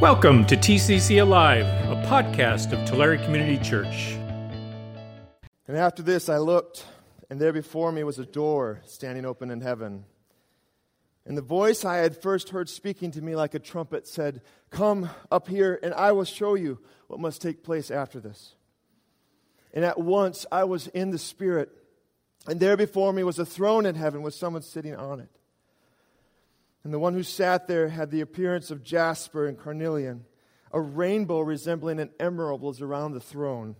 Welcome to TCC Alive, a podcast of Tulare Community Church. And after this, I looked, and there before me was a door standing open in heaven. And the voice I had first heard speaking to me like a trumpet said, Come up here, and I will show you what must take place after this. And at once I was in the Spirit, and there before me was a throne in heaven with someone sitting on it. And the one who sat there had the appearance of jasper and carnelian. A rainbow resembling an emerald was around the throne.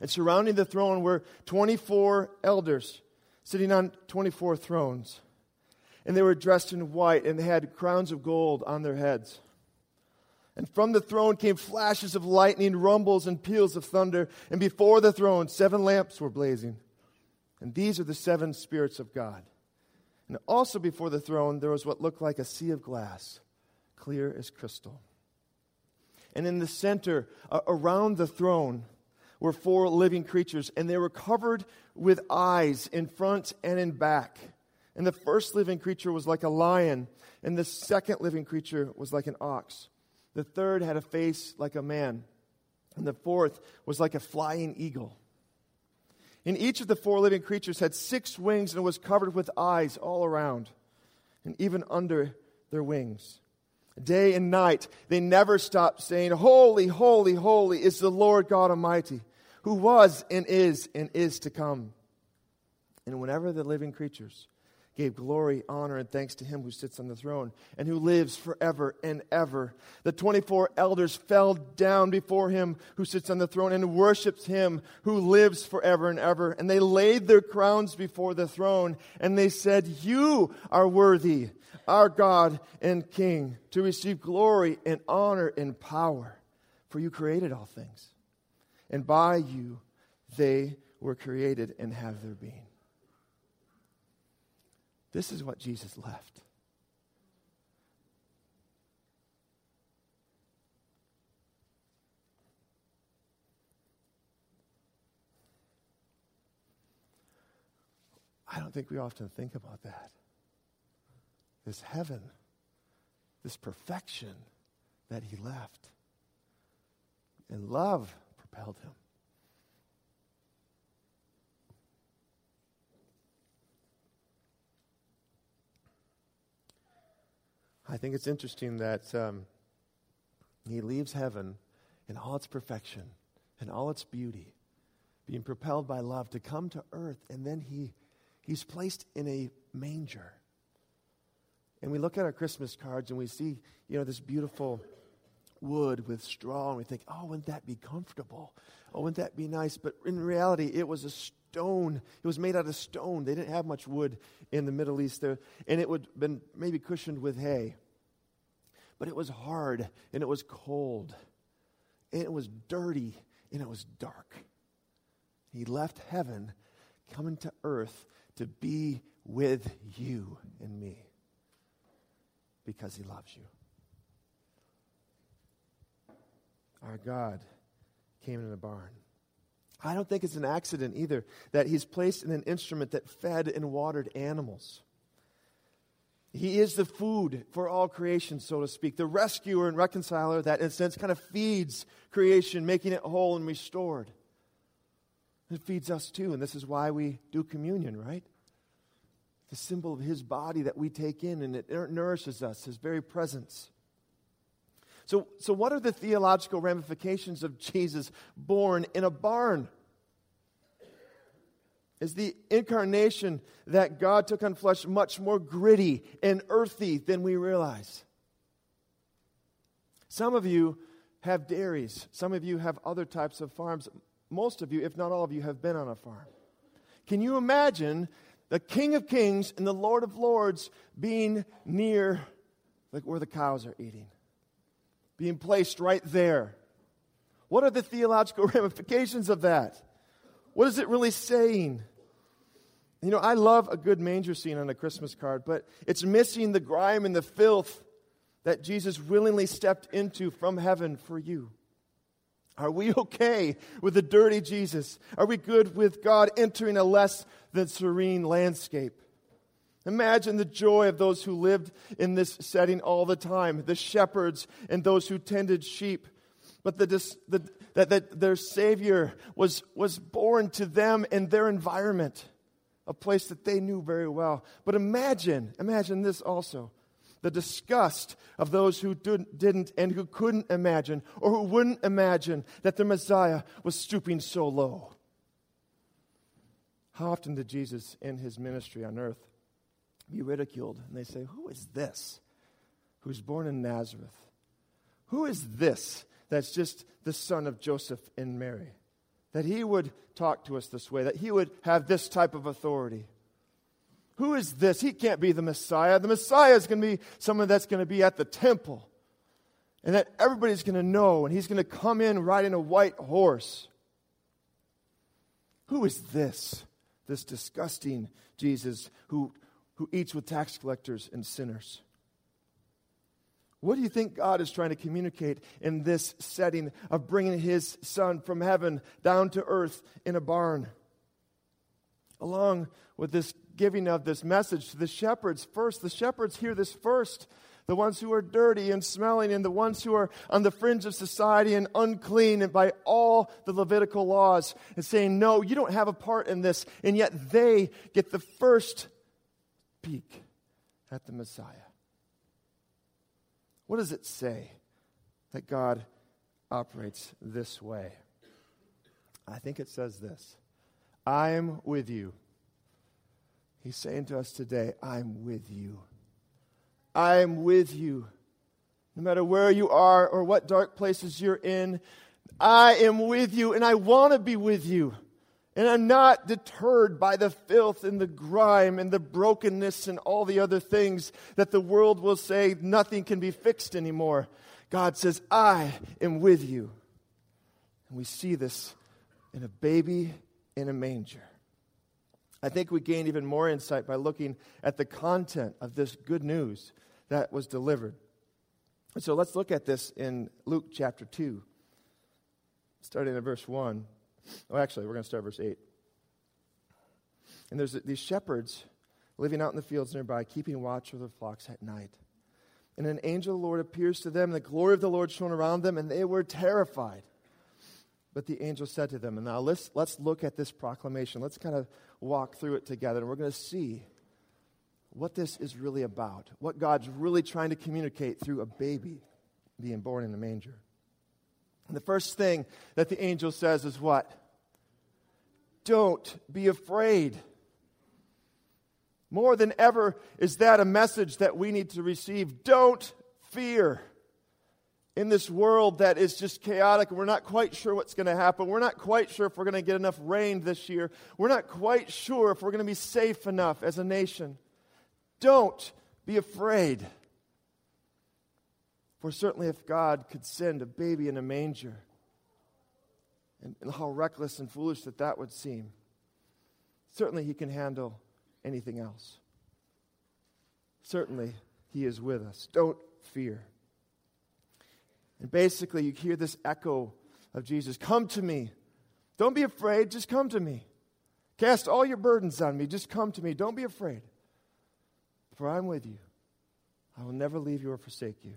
And surrounding the throne were 24 elders sitting on 24 thrones. And they were dressed in white and they had crowns of gold on their heads. And from the throne came flashes of lightning, rumbles, and peals of thunder. And before the throne, seven lamps were blazing. And these are the seven spirits of God. And also before the throne, there was what looked like a sea of glass, clear as crystal. And in the center, uh, around the throne, were four living creatures, and they were covered with eyes in front and in back. And the first living creature was like a lion, and the second living creature was like an ox. The third had a face like a man, and the fourth was like a flying eagle. And each of the four living creatures had six wings and was covered with eyes all around, and even under their wings. Day and night, they never stopped saying, Holy, holy, holy is the Lord God Almighty, who was and is and is to come. And whenever the living creatures gave glory, honor, and thanks to him who sits on the throne and who lives forever and ever. The 24 elders fell down before him who sits on the throne and worshiped him who lives forever and ever. And they laid their crowns before the throne and they said, You are worthy, our God and King, to receive glory and honor and power, for you created all things. And by you they were created and have their being. This is what Jesus left. I don't think we often think about that. This heaven, this perfection that he left. And love propelled him. I think it's interesting that um, he leaves heaven in all its perfection and all its beauty, being propelled by love to come to earth, and then he, he's placed in a manger. And we look at our Christmas cards and we see, you know, this beautiful wood with straw, and we think, oh, wouldn't that be comfortable? Oh, wouldn't that be nice? But in reality, it was a stone. It was made out of stone. They didn't have much wood in the Middle East there, and it would have been maybe cushioned with hay. But it was hard, and it was cold, and it was dirty, and it was dark. He left heaven, coming to earth to be with you and me because he loves you. Our God came in a barn. I don't think it's an accident either that he's placed in an instrument that fed and watered animals. He is the food for all creation, so to speak, the rescuer and reconciler that, in a sense, kind of feeds creation, making it whole and restored. It feeds us too, and this is why we do communion, right? The symbol of his body that we take in, and it nourishes us, his very presence. So, so, what are the theological ramifications of Jesus born in a barn? Is the incarnation that God took on flesh much more gritty and earthy than we realize? Some of you have dairies, some of you have other types of farms. Most of you, if not all of you, have been on a farm. Can you imagine the King of Kings and the Lord of Lords being near like where the cows are eating? Being placed right there. What are the theological ramifications of that? What is it really saying? You know, I love a good manger scene on a Christmas card, but it's missing the grime and the filth that Jesus willingly stepped into from heaven for you. Are we okay with the dirty Jesus? Are we good with God entering a less than serene landscape? Imagine the joy of those who lived in this setting all the time, the shepherds and those who tended sheep. But the, the, that, that their Savior was, was born to them in their environment, a place that they knew very well. But imagine, imagine this also the disgust of those who didn't and who couldn't imagine or who wouldn't imagine that the Messiah was stooping so low. How often did Jesus in his ministry on earth be ridiculed? And they say, Who is this who's born in Nazareth? Who is this that's just the son of Joseph and Mary? That he would talk to us this way, that he would have this type of authority. Who is this? He can't be the Messiah. The Messiah is going to be someone that's going to be at the temple and that everybody's going to know, and he's going to come in riding a white horse. Who is this? This disgusting Jesus who, who eats with tax collectors and sinners. What do you think God is trying to communicate in this setting of bringing his son from heaven down to earth in a barn? Along with this giving of this message to the shepherds first. The shepherds hear this first. The ones who are dirty and smelling, and the ones who are on the fringe of society and unclean and by all the Levitical laws, and saying, No, you don't have a part in this. And yet they get the first peek at the Messiah. What does it say that God operates this way? I think it says this I am with you He's saying to us today, I'm with you. I'm with you. No matter where you are or what dark places you're in, I am with you and I want to be with you. And I'm not deterred by the filth and the grime and the brokenness and all the other things that the world will say nothing can be fixed anymore. God says, I am with you. And we see this in a baby in a manger. I think we gain even more insight by looking at the content of this good news that was delivered. And So let's look at this in Luke chapter 2, starting at verse 1. Oh, actually, we're going to start verse 8. And there's these shepherds living out in the fields nearby, keeping watch over the flocks at night. And an angel of the Lord appears to them, and the glory of the Lord shone around them, and they were terrified. But the angel said to them, and now let's, let's look at this proclamation. Let's kind of walk through it together, and we're going to see what this is really about, what God's really trying to communicate through a baby being born in a manger. And the first thing that the angel says is what? Don't be afraid. More than ever, is that a message that we need to receive? Don't fear in this world that is just chaotic we're not quite sure what's going to happen. We're not quite sure if we're going to get enough rain this year. We're not quite sure if we're going to be safe enough as a nation. Don't be afraid. For certainly, if God could send a baby in a manger, and, and how reckless and foolish that that would seem, certainly He can handle anything else. Certainly, He is with us. Don't fear. And basically, you hear this echo of Jesus Come to me. Don't be afraid, just come to me. Cast all your burdens on me, just come to me. Don't be afraid, for I'm with you. I will never leave you or forsake you.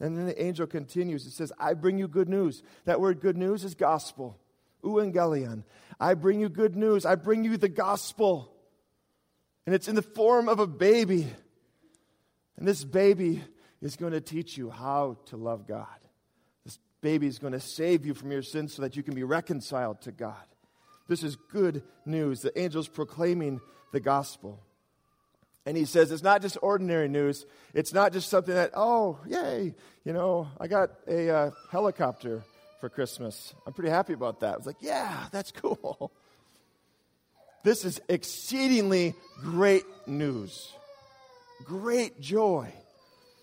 And then the angel continues. It says, I bring you good news. That word good news is gospel. Evangelion. I bring you good news. I bring you the gospel. And it's in the form of a baby. And this baby is going to teach you how to love God This baby is going to save you from your sins so that you can be reconciled to God. This is good news. The angel's proclaiming the gospel. And he says it's not just ordinary news. It's not just something that, oh, yay, you know, I got a uh, helicopter for Christmas. I'm pretty happy about that. I was like, yeah, that's cool. This is exceedingly great news, great joy.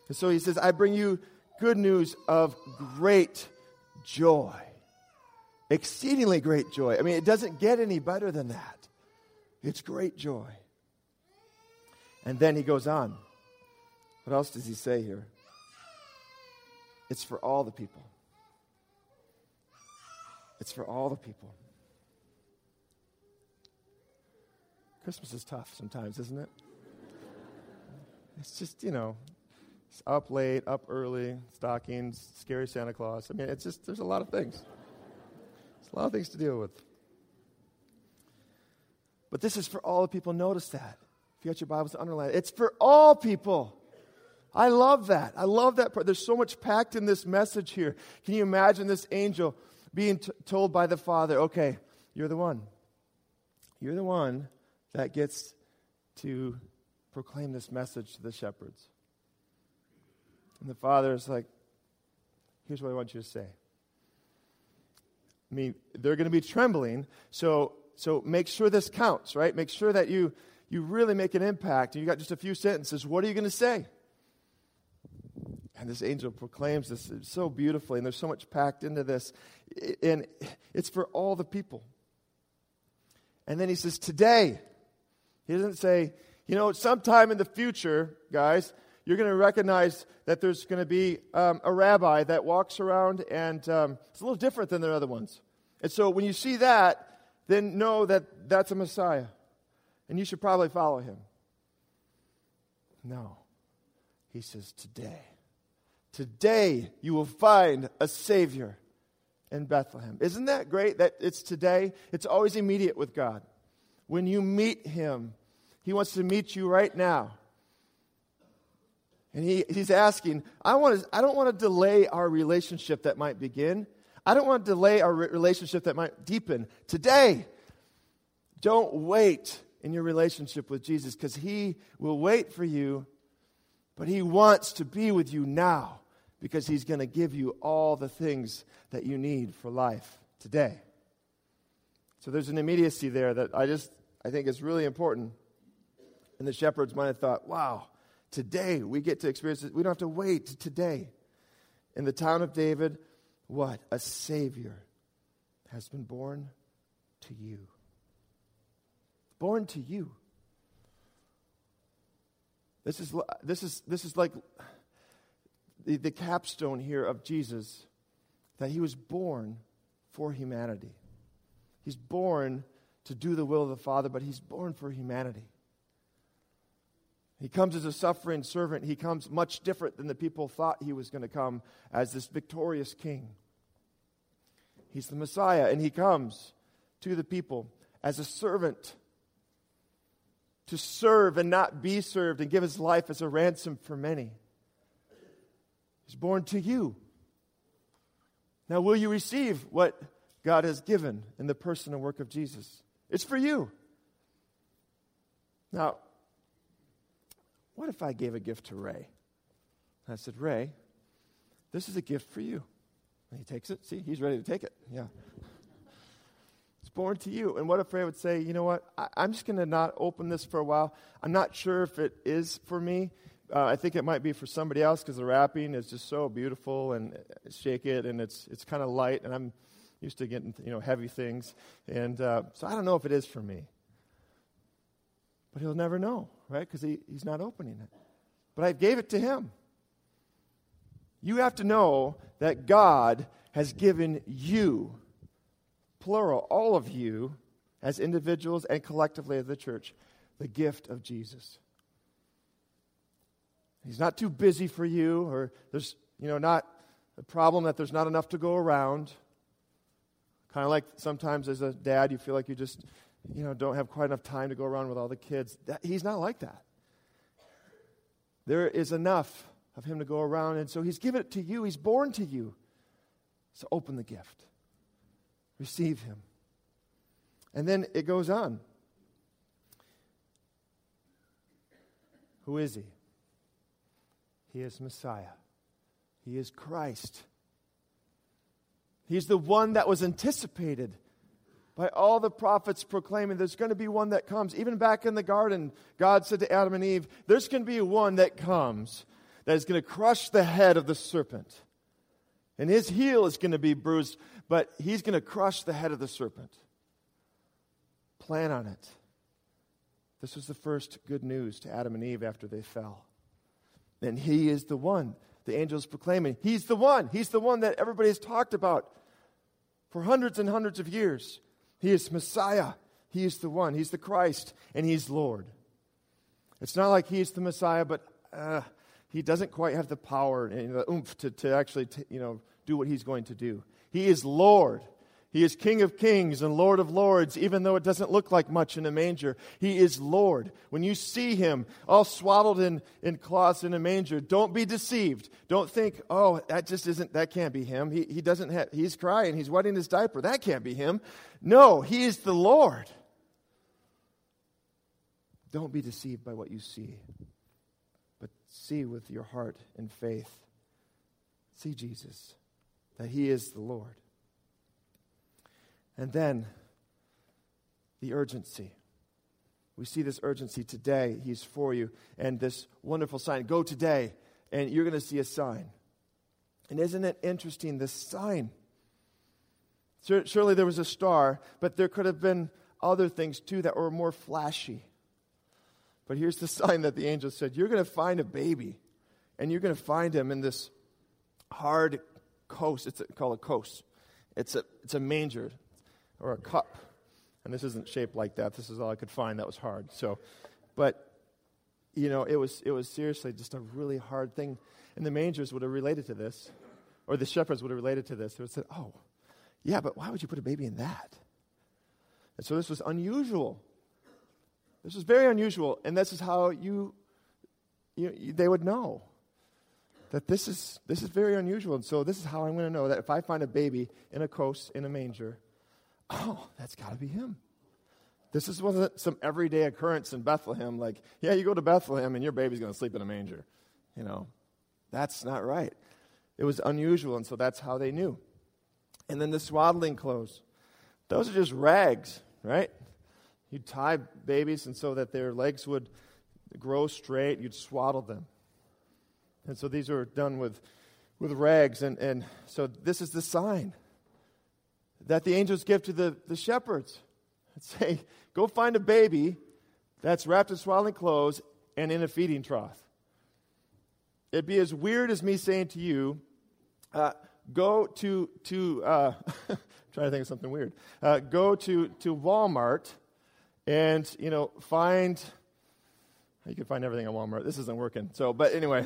And so he says, I bring you good news of great joy. Exceedingly great joy. I mean, it doesn't get any better than that. It's great joy. And then he goes on. What else does he say here? It's for all the people. It's for all the people. Christmas is tough sometimes, isn't it? It's just, you know, it's up late, up early, stockings, scary Santa Claus. I mean, it's just, there's a lot of things. There's a lot of things to deal with. But this is for all the people. Notice that. If you got your Bibles underline it, it's for all people. I love that. I love that part. There's so much packed in this message here. Can you imagine this angel being t- told by the Father, okay, you're the one. You're the one that gets to proclaim this message to the shepherds. And the Father is like, here's what I want you to say. I mean, they're going to be trembling, so, so make sure this counts, right? Make sure that you, you really make an impact. And you got just a few sentences. What are you going to say? And this angel proclaims this so beautifully, and there's so much packed into this. And it's for all the people. And then he says, Today. He doesn't say, you know, sometime in the future, guys, you're going to recognize that there's going to be um, a rabbi that walks around and um, it's a little different than the other ones. And so when you see that, then know that that's a Messiah. And you should probably follow him. No. He says, Today. Today you will find a Savior in Bethlehem. Isn't that great that it's today? It's always immediate with God. When you meet Him, He wants to meet you right now. And he, He's asking, I, want to, I don't want to delay our relationship that might begin. I don't want to delay our relationship that might deepen. Today, don't wait in your relationship with Jesus because He will wait for you, but He wants to be with you now because He's going to give you all the things that you need for life today. So there's an immediacy there that I just I think is really important. And the shepherds might have thought, wow, today we get to experience it. We don't have to wait today. In the town of David, what? A Savior has been born to you. Born to you. This is, this is, this is like the, the capstone here of Jesus that he was born for humanity. He's born to do the will of the Father, but he's born for humanity. He comes as a suffering servant. He comes much different than the people thought he was going to come as this victorious king. He's the Messiah, and he comes to the people as a servant to serve and not be served and give his life as a ransom for many. He's born to you. Now, will you receive what God has given in the person and work of Jesus? It's for you. Now, what if I gave a gift to Ray? I said, Ray, this is a gift for you. And he takes it. See, he's ready to take it. Yeah. Born to you. And what if Ray would say, you know what? I, am just going to not open this for a while. I'm not sure if it is for me, uh, I think it might be for somebody else because the wrapping is just so beautiful and uh, shake it and it's it's kind of light and I'm used to getting you know heavy things and uh, so I don't know if it is for me. But he'll never know, right? Because he, he's not opening it. But I gave it to him. You have to know that God has given you, plural, all of you, as individuals and collectively as the church, the gift of Jesus. He's not too busy for you, or there's, you know, not a problem that there's not enough to go around. Kind of like sometimes as a dad, you feel like you just, you know, don't have quite enough time to go around with all the kids. That, he's not like that. There is enough of him to go around, and so he's given it to you. He's born to you. So open the gift, receive him. And then it goes on. Who is he? He is Messiah. He is Christ. He's the one that was anticipated by all the prophets proclaiming there's going to be one that comes. Even back in the garden, God said to Adam and Eve, There's going to be one that comes that is going to crush the head of the serpent. And his heel is going to be bruised, but he's going to crush the head of the serpent. Plan on it. This was the first good news to Adam and Eve after they fell. And he is the one the angel is proclaiming. He's the one. He's the one that everybody has talked about for hundreds and hundreds of years. He is Messiah. He is the one. He's the Christ, and He's Lord. It's not like He's the Messiah, but uh, he doesn't quite have the power and the oomph to, to actually t- you know, do what he's going to do. He is Lord. He is King of kings and Lord of lords, even though it doesn't look like much in a manger. He is Lord. When you see him all swaddled in, in cloths in a manger, don't be deceived. Don't think, oh, that just isn't, that can't be him. He, he doesn't have, he's crying, he's wetting his diaper. That can't be him. No, he is the Lord. Don't be deceived by what you see, see with your heart and faith. See Jesus, that he is the Lord. And then the urgency. We see this urgency today. He's for you. And this wonderful sign go today, and you're going to see a sign. And isn't it interesting, this sign? Surely there was a star, but there could have been other things too that were more flashy. But here's the sign that the angel said You're going to find a baby, and you're going to find him in this hard coast. It's a, called a coast. It's a, it's a manger or a cup. And this isn't shaped like that. This is all I could find that was hard. So, but, you know, it was, it was seriously just a really hard thing. And the mangers would have related to this, or the shepherds would have related to this. They would have said, oh, yeah, but why would you put a baby in that? And so this was unusual. This is very unusual. And this is how you, you they would know that this is, this is very unusual. And so this is how I'm going to know that if I find a baby in a coast, in a manger, oh, that's got to be him. This is wasn't some everyday occurrence in Bethlehem. Like, yeah, you go to Bethlehem and your baby's going to sleep in a manger. You know, that's not right. It was unusual, and so that's how they knew. And then the swaddling clothes. Those are just rags, right? You'd tie babies and so that their legs would grow straight, you'd swaddle them. And so these are done with, with rags. And, and so this is the sign that the angels give to the, the shepherds and say, Go find a baby that's wrapped in swaddling clothes and in a feeding trough. It'd be as weird as me saying to you, uh, go to, to uh, trying to think of something weird. Uh, go to, to Walmart and, you know, find, you can find everything at Walmart. This isn't working. So, but anyway,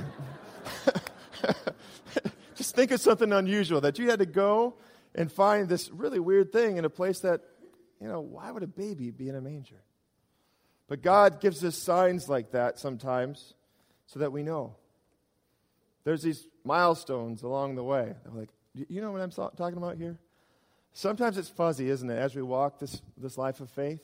just think of something unusual that you had to go and find this really weird thing in a place that, you know, why would a baby be in a manger? But God gives us signs like that sometimes so that we know. There's these milestones along the way. I'm like, you know what I'm talking about here? Sometimes it's fuzzy, isn't it, as we walk this, this life of faith?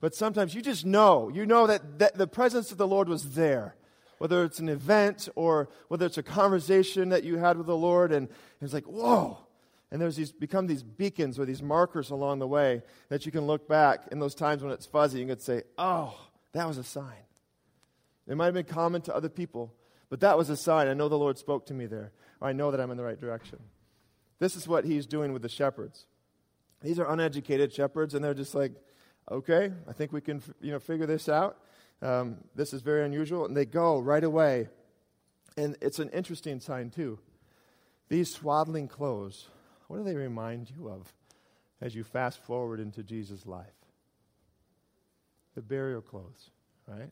But sometimes you just know. You know that, that the presence of the Lord was there. Whether it's an event or whether it's a conversation that you had with the Lord, and it's like, whoa, and there's these become these beacons or these markers along the way that you can look back in those times when it's fuzzy you could say, oh, that was a sign. It might have been common to other people, but that was a sign. I know the Lord spoke to me there. Or I know that I'm in the right direction. This is what he's doing with the shepherds. These are uneducated shepherds, and they're just like, okay, I think we can you know, figure this out. Um, this is very unusual. And they go right away. And it's an interesting sign, too. These swaddling clothes what do they remind you of as you fast forward into Jesus' life? The burial clothes, right?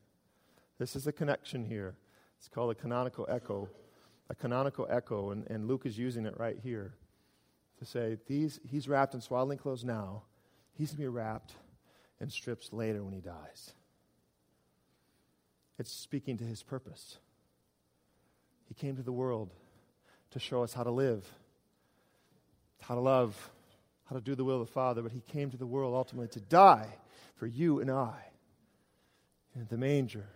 This is a connection here. It's called a canonical echo. A canonical echo, and, and Luke is using it right here to say these, he's wrapped in swaddling clothes now. He's to be wrapped in strips later when he dies. It's speaking to his purpose. He came to the world to show us how to live how to love, how to do the will of the Father, but he came to the world ultimately to die for you and I. In the manger,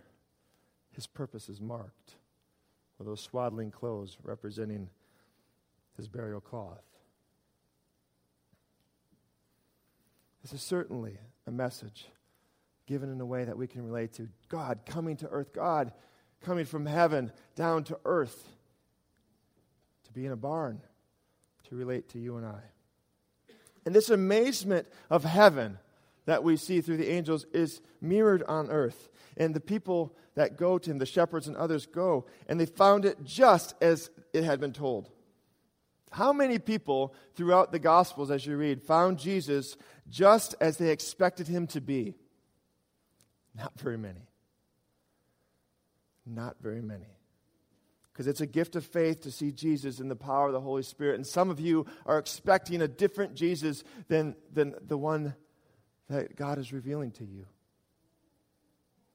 his purpose is marked with those swaddling clothes representing his burial cloth. This is certainly a message given in a way that we can relate to God coming to earth, God coming from heaven down to earth to be in a barn to relate to you and I. And this amazement of heaven that we see through the angels is mirrored on earth. And the people that go to him, the shepherds and others go, and they found it just as it had been told. How many people throughout the Gospels, as you read, found Jesus just as they expected him to be? Not very many. Not very many. because it's a gift of faith to see Jesus in the power of the Holy Spirit. And some of you are expecting a different Jesus than, than the one that God is revealing to you.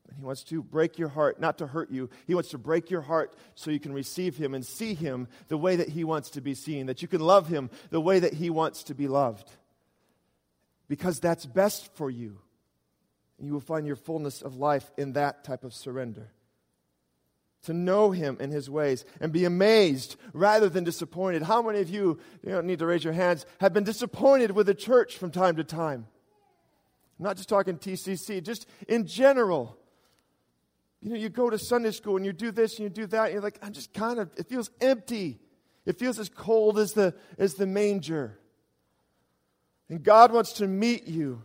And He wants to break your heart, not to hurt you. He wants to break your heart so you can receive Him and see Him the way that He wants to be seen, that you can love Him the way that He wants to be loved. Because that's best for you. And you will find your fullness of life in that type of surrender to know him in his ways and be amazed rather than disappointed. How many of you, you don't need to raise your hands, have been disappointed with the church from time to time? I'm not just talking TCC, just in general. You know, you go to Sunday school and you do this and you do that, and you're like, I'm just kind of, it feels empty. It feels as cold as the, as the manger. And God wants to meet you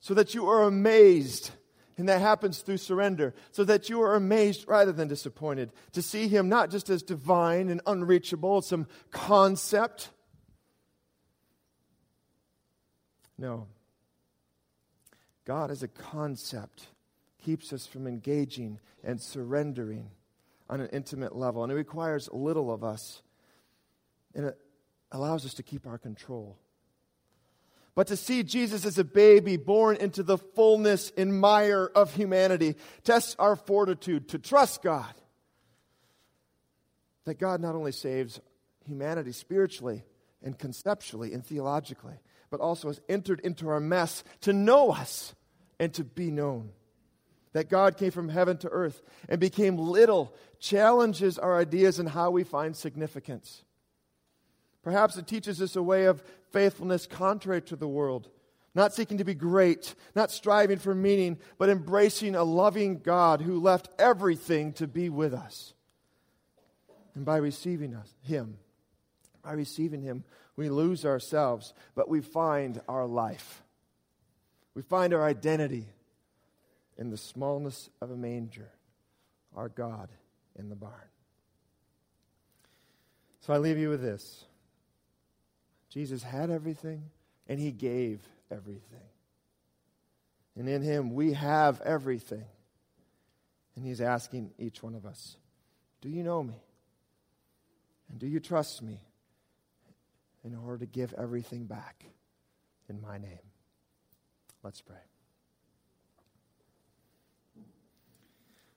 so that you are amazed and that happens through surrender, so that you are amazed rather than disappointed to see Him not just as divine and unreachable, some concept. No. God is a concept keeps us from engaging and surrendering on an intimate level. And it requires little of us, and it allows us to keep our control. But to see Jesus as a baby born into the fullness and mire of humanity tests our fortitude to trust God. That God not only saves humanity spiritually and conceptually and theologically, but also has entered into our mess to know us and to be known. That God came from heaven to earth and became little challenges our ideas and how we find significance. Perhaps it teaches us a way of faithfulness contrary to the world, not seeking to be great, not striving for meaning, but embracing a loving God who left everything to be with us. And by receiving us, Him, by receiving Him, we lose ourselves, but we find our life. We find our identity in the smallness of a manger, our God in the barn. So I leave you with this. Jesus had everything and he gave everything. And in him we have everything. And he's asking each one of us Do you know me? And do you trust me in order to give everything back in my name? Let's pray.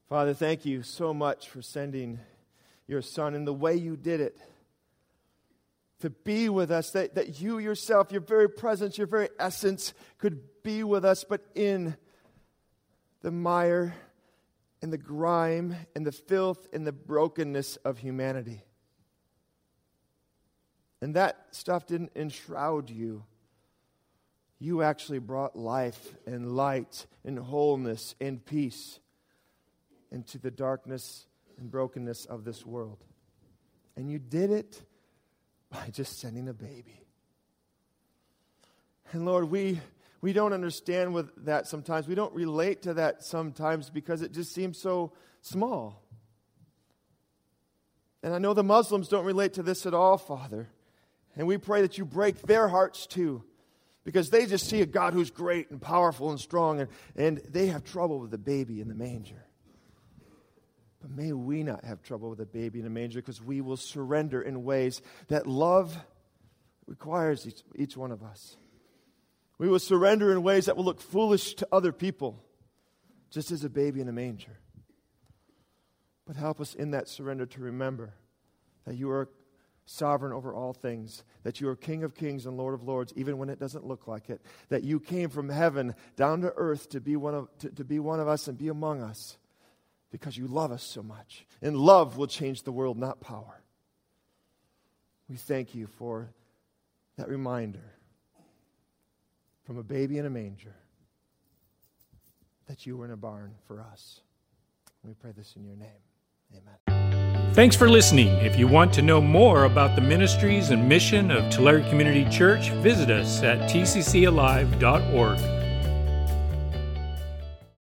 Father, thank you so much for sending your son in the way you did it to be with us, that, that you yourself, your very presence, your very essence could be with us, but in the mire and the grime and the filth and the brokenness of humanity. And that stuff didn't enshroud you. You actually brought life and light and wholeness and peace into the darkness and brokenness of this world. And you did it by just sending a baby. And Lord, we, we don't understand with that sometimes. We don't relate to that sometimes because it just seems so small. And I know the Muslims don't relate to this at all, Father. And we pray that you break their hearts too because they just see a God who's great and powerful and strong, and, and they have trouble with the baby in the manger. But may we not have trouble with a baby in a manger because we will surrender in ways that love requires each, each one of us. We will surrender in ways that will look foolish to other people, just as a baby in a manger. But help us in that surrender to remember that you are sovereign over all things, that you are King of kings and Lord of lords, even when it doesn't look like it, that you came from heaven down to earth to be one of, to, to be one of us and be among us because you love us so much. And love will change the world, not power. We thank you for that reminder from a baby in a manger that you were in a barn for us. We pray this in your name. Amen. Thanks for listening. If you want to know more about the ministries and mission of Tulare Community Church, visit us at tccalive.org.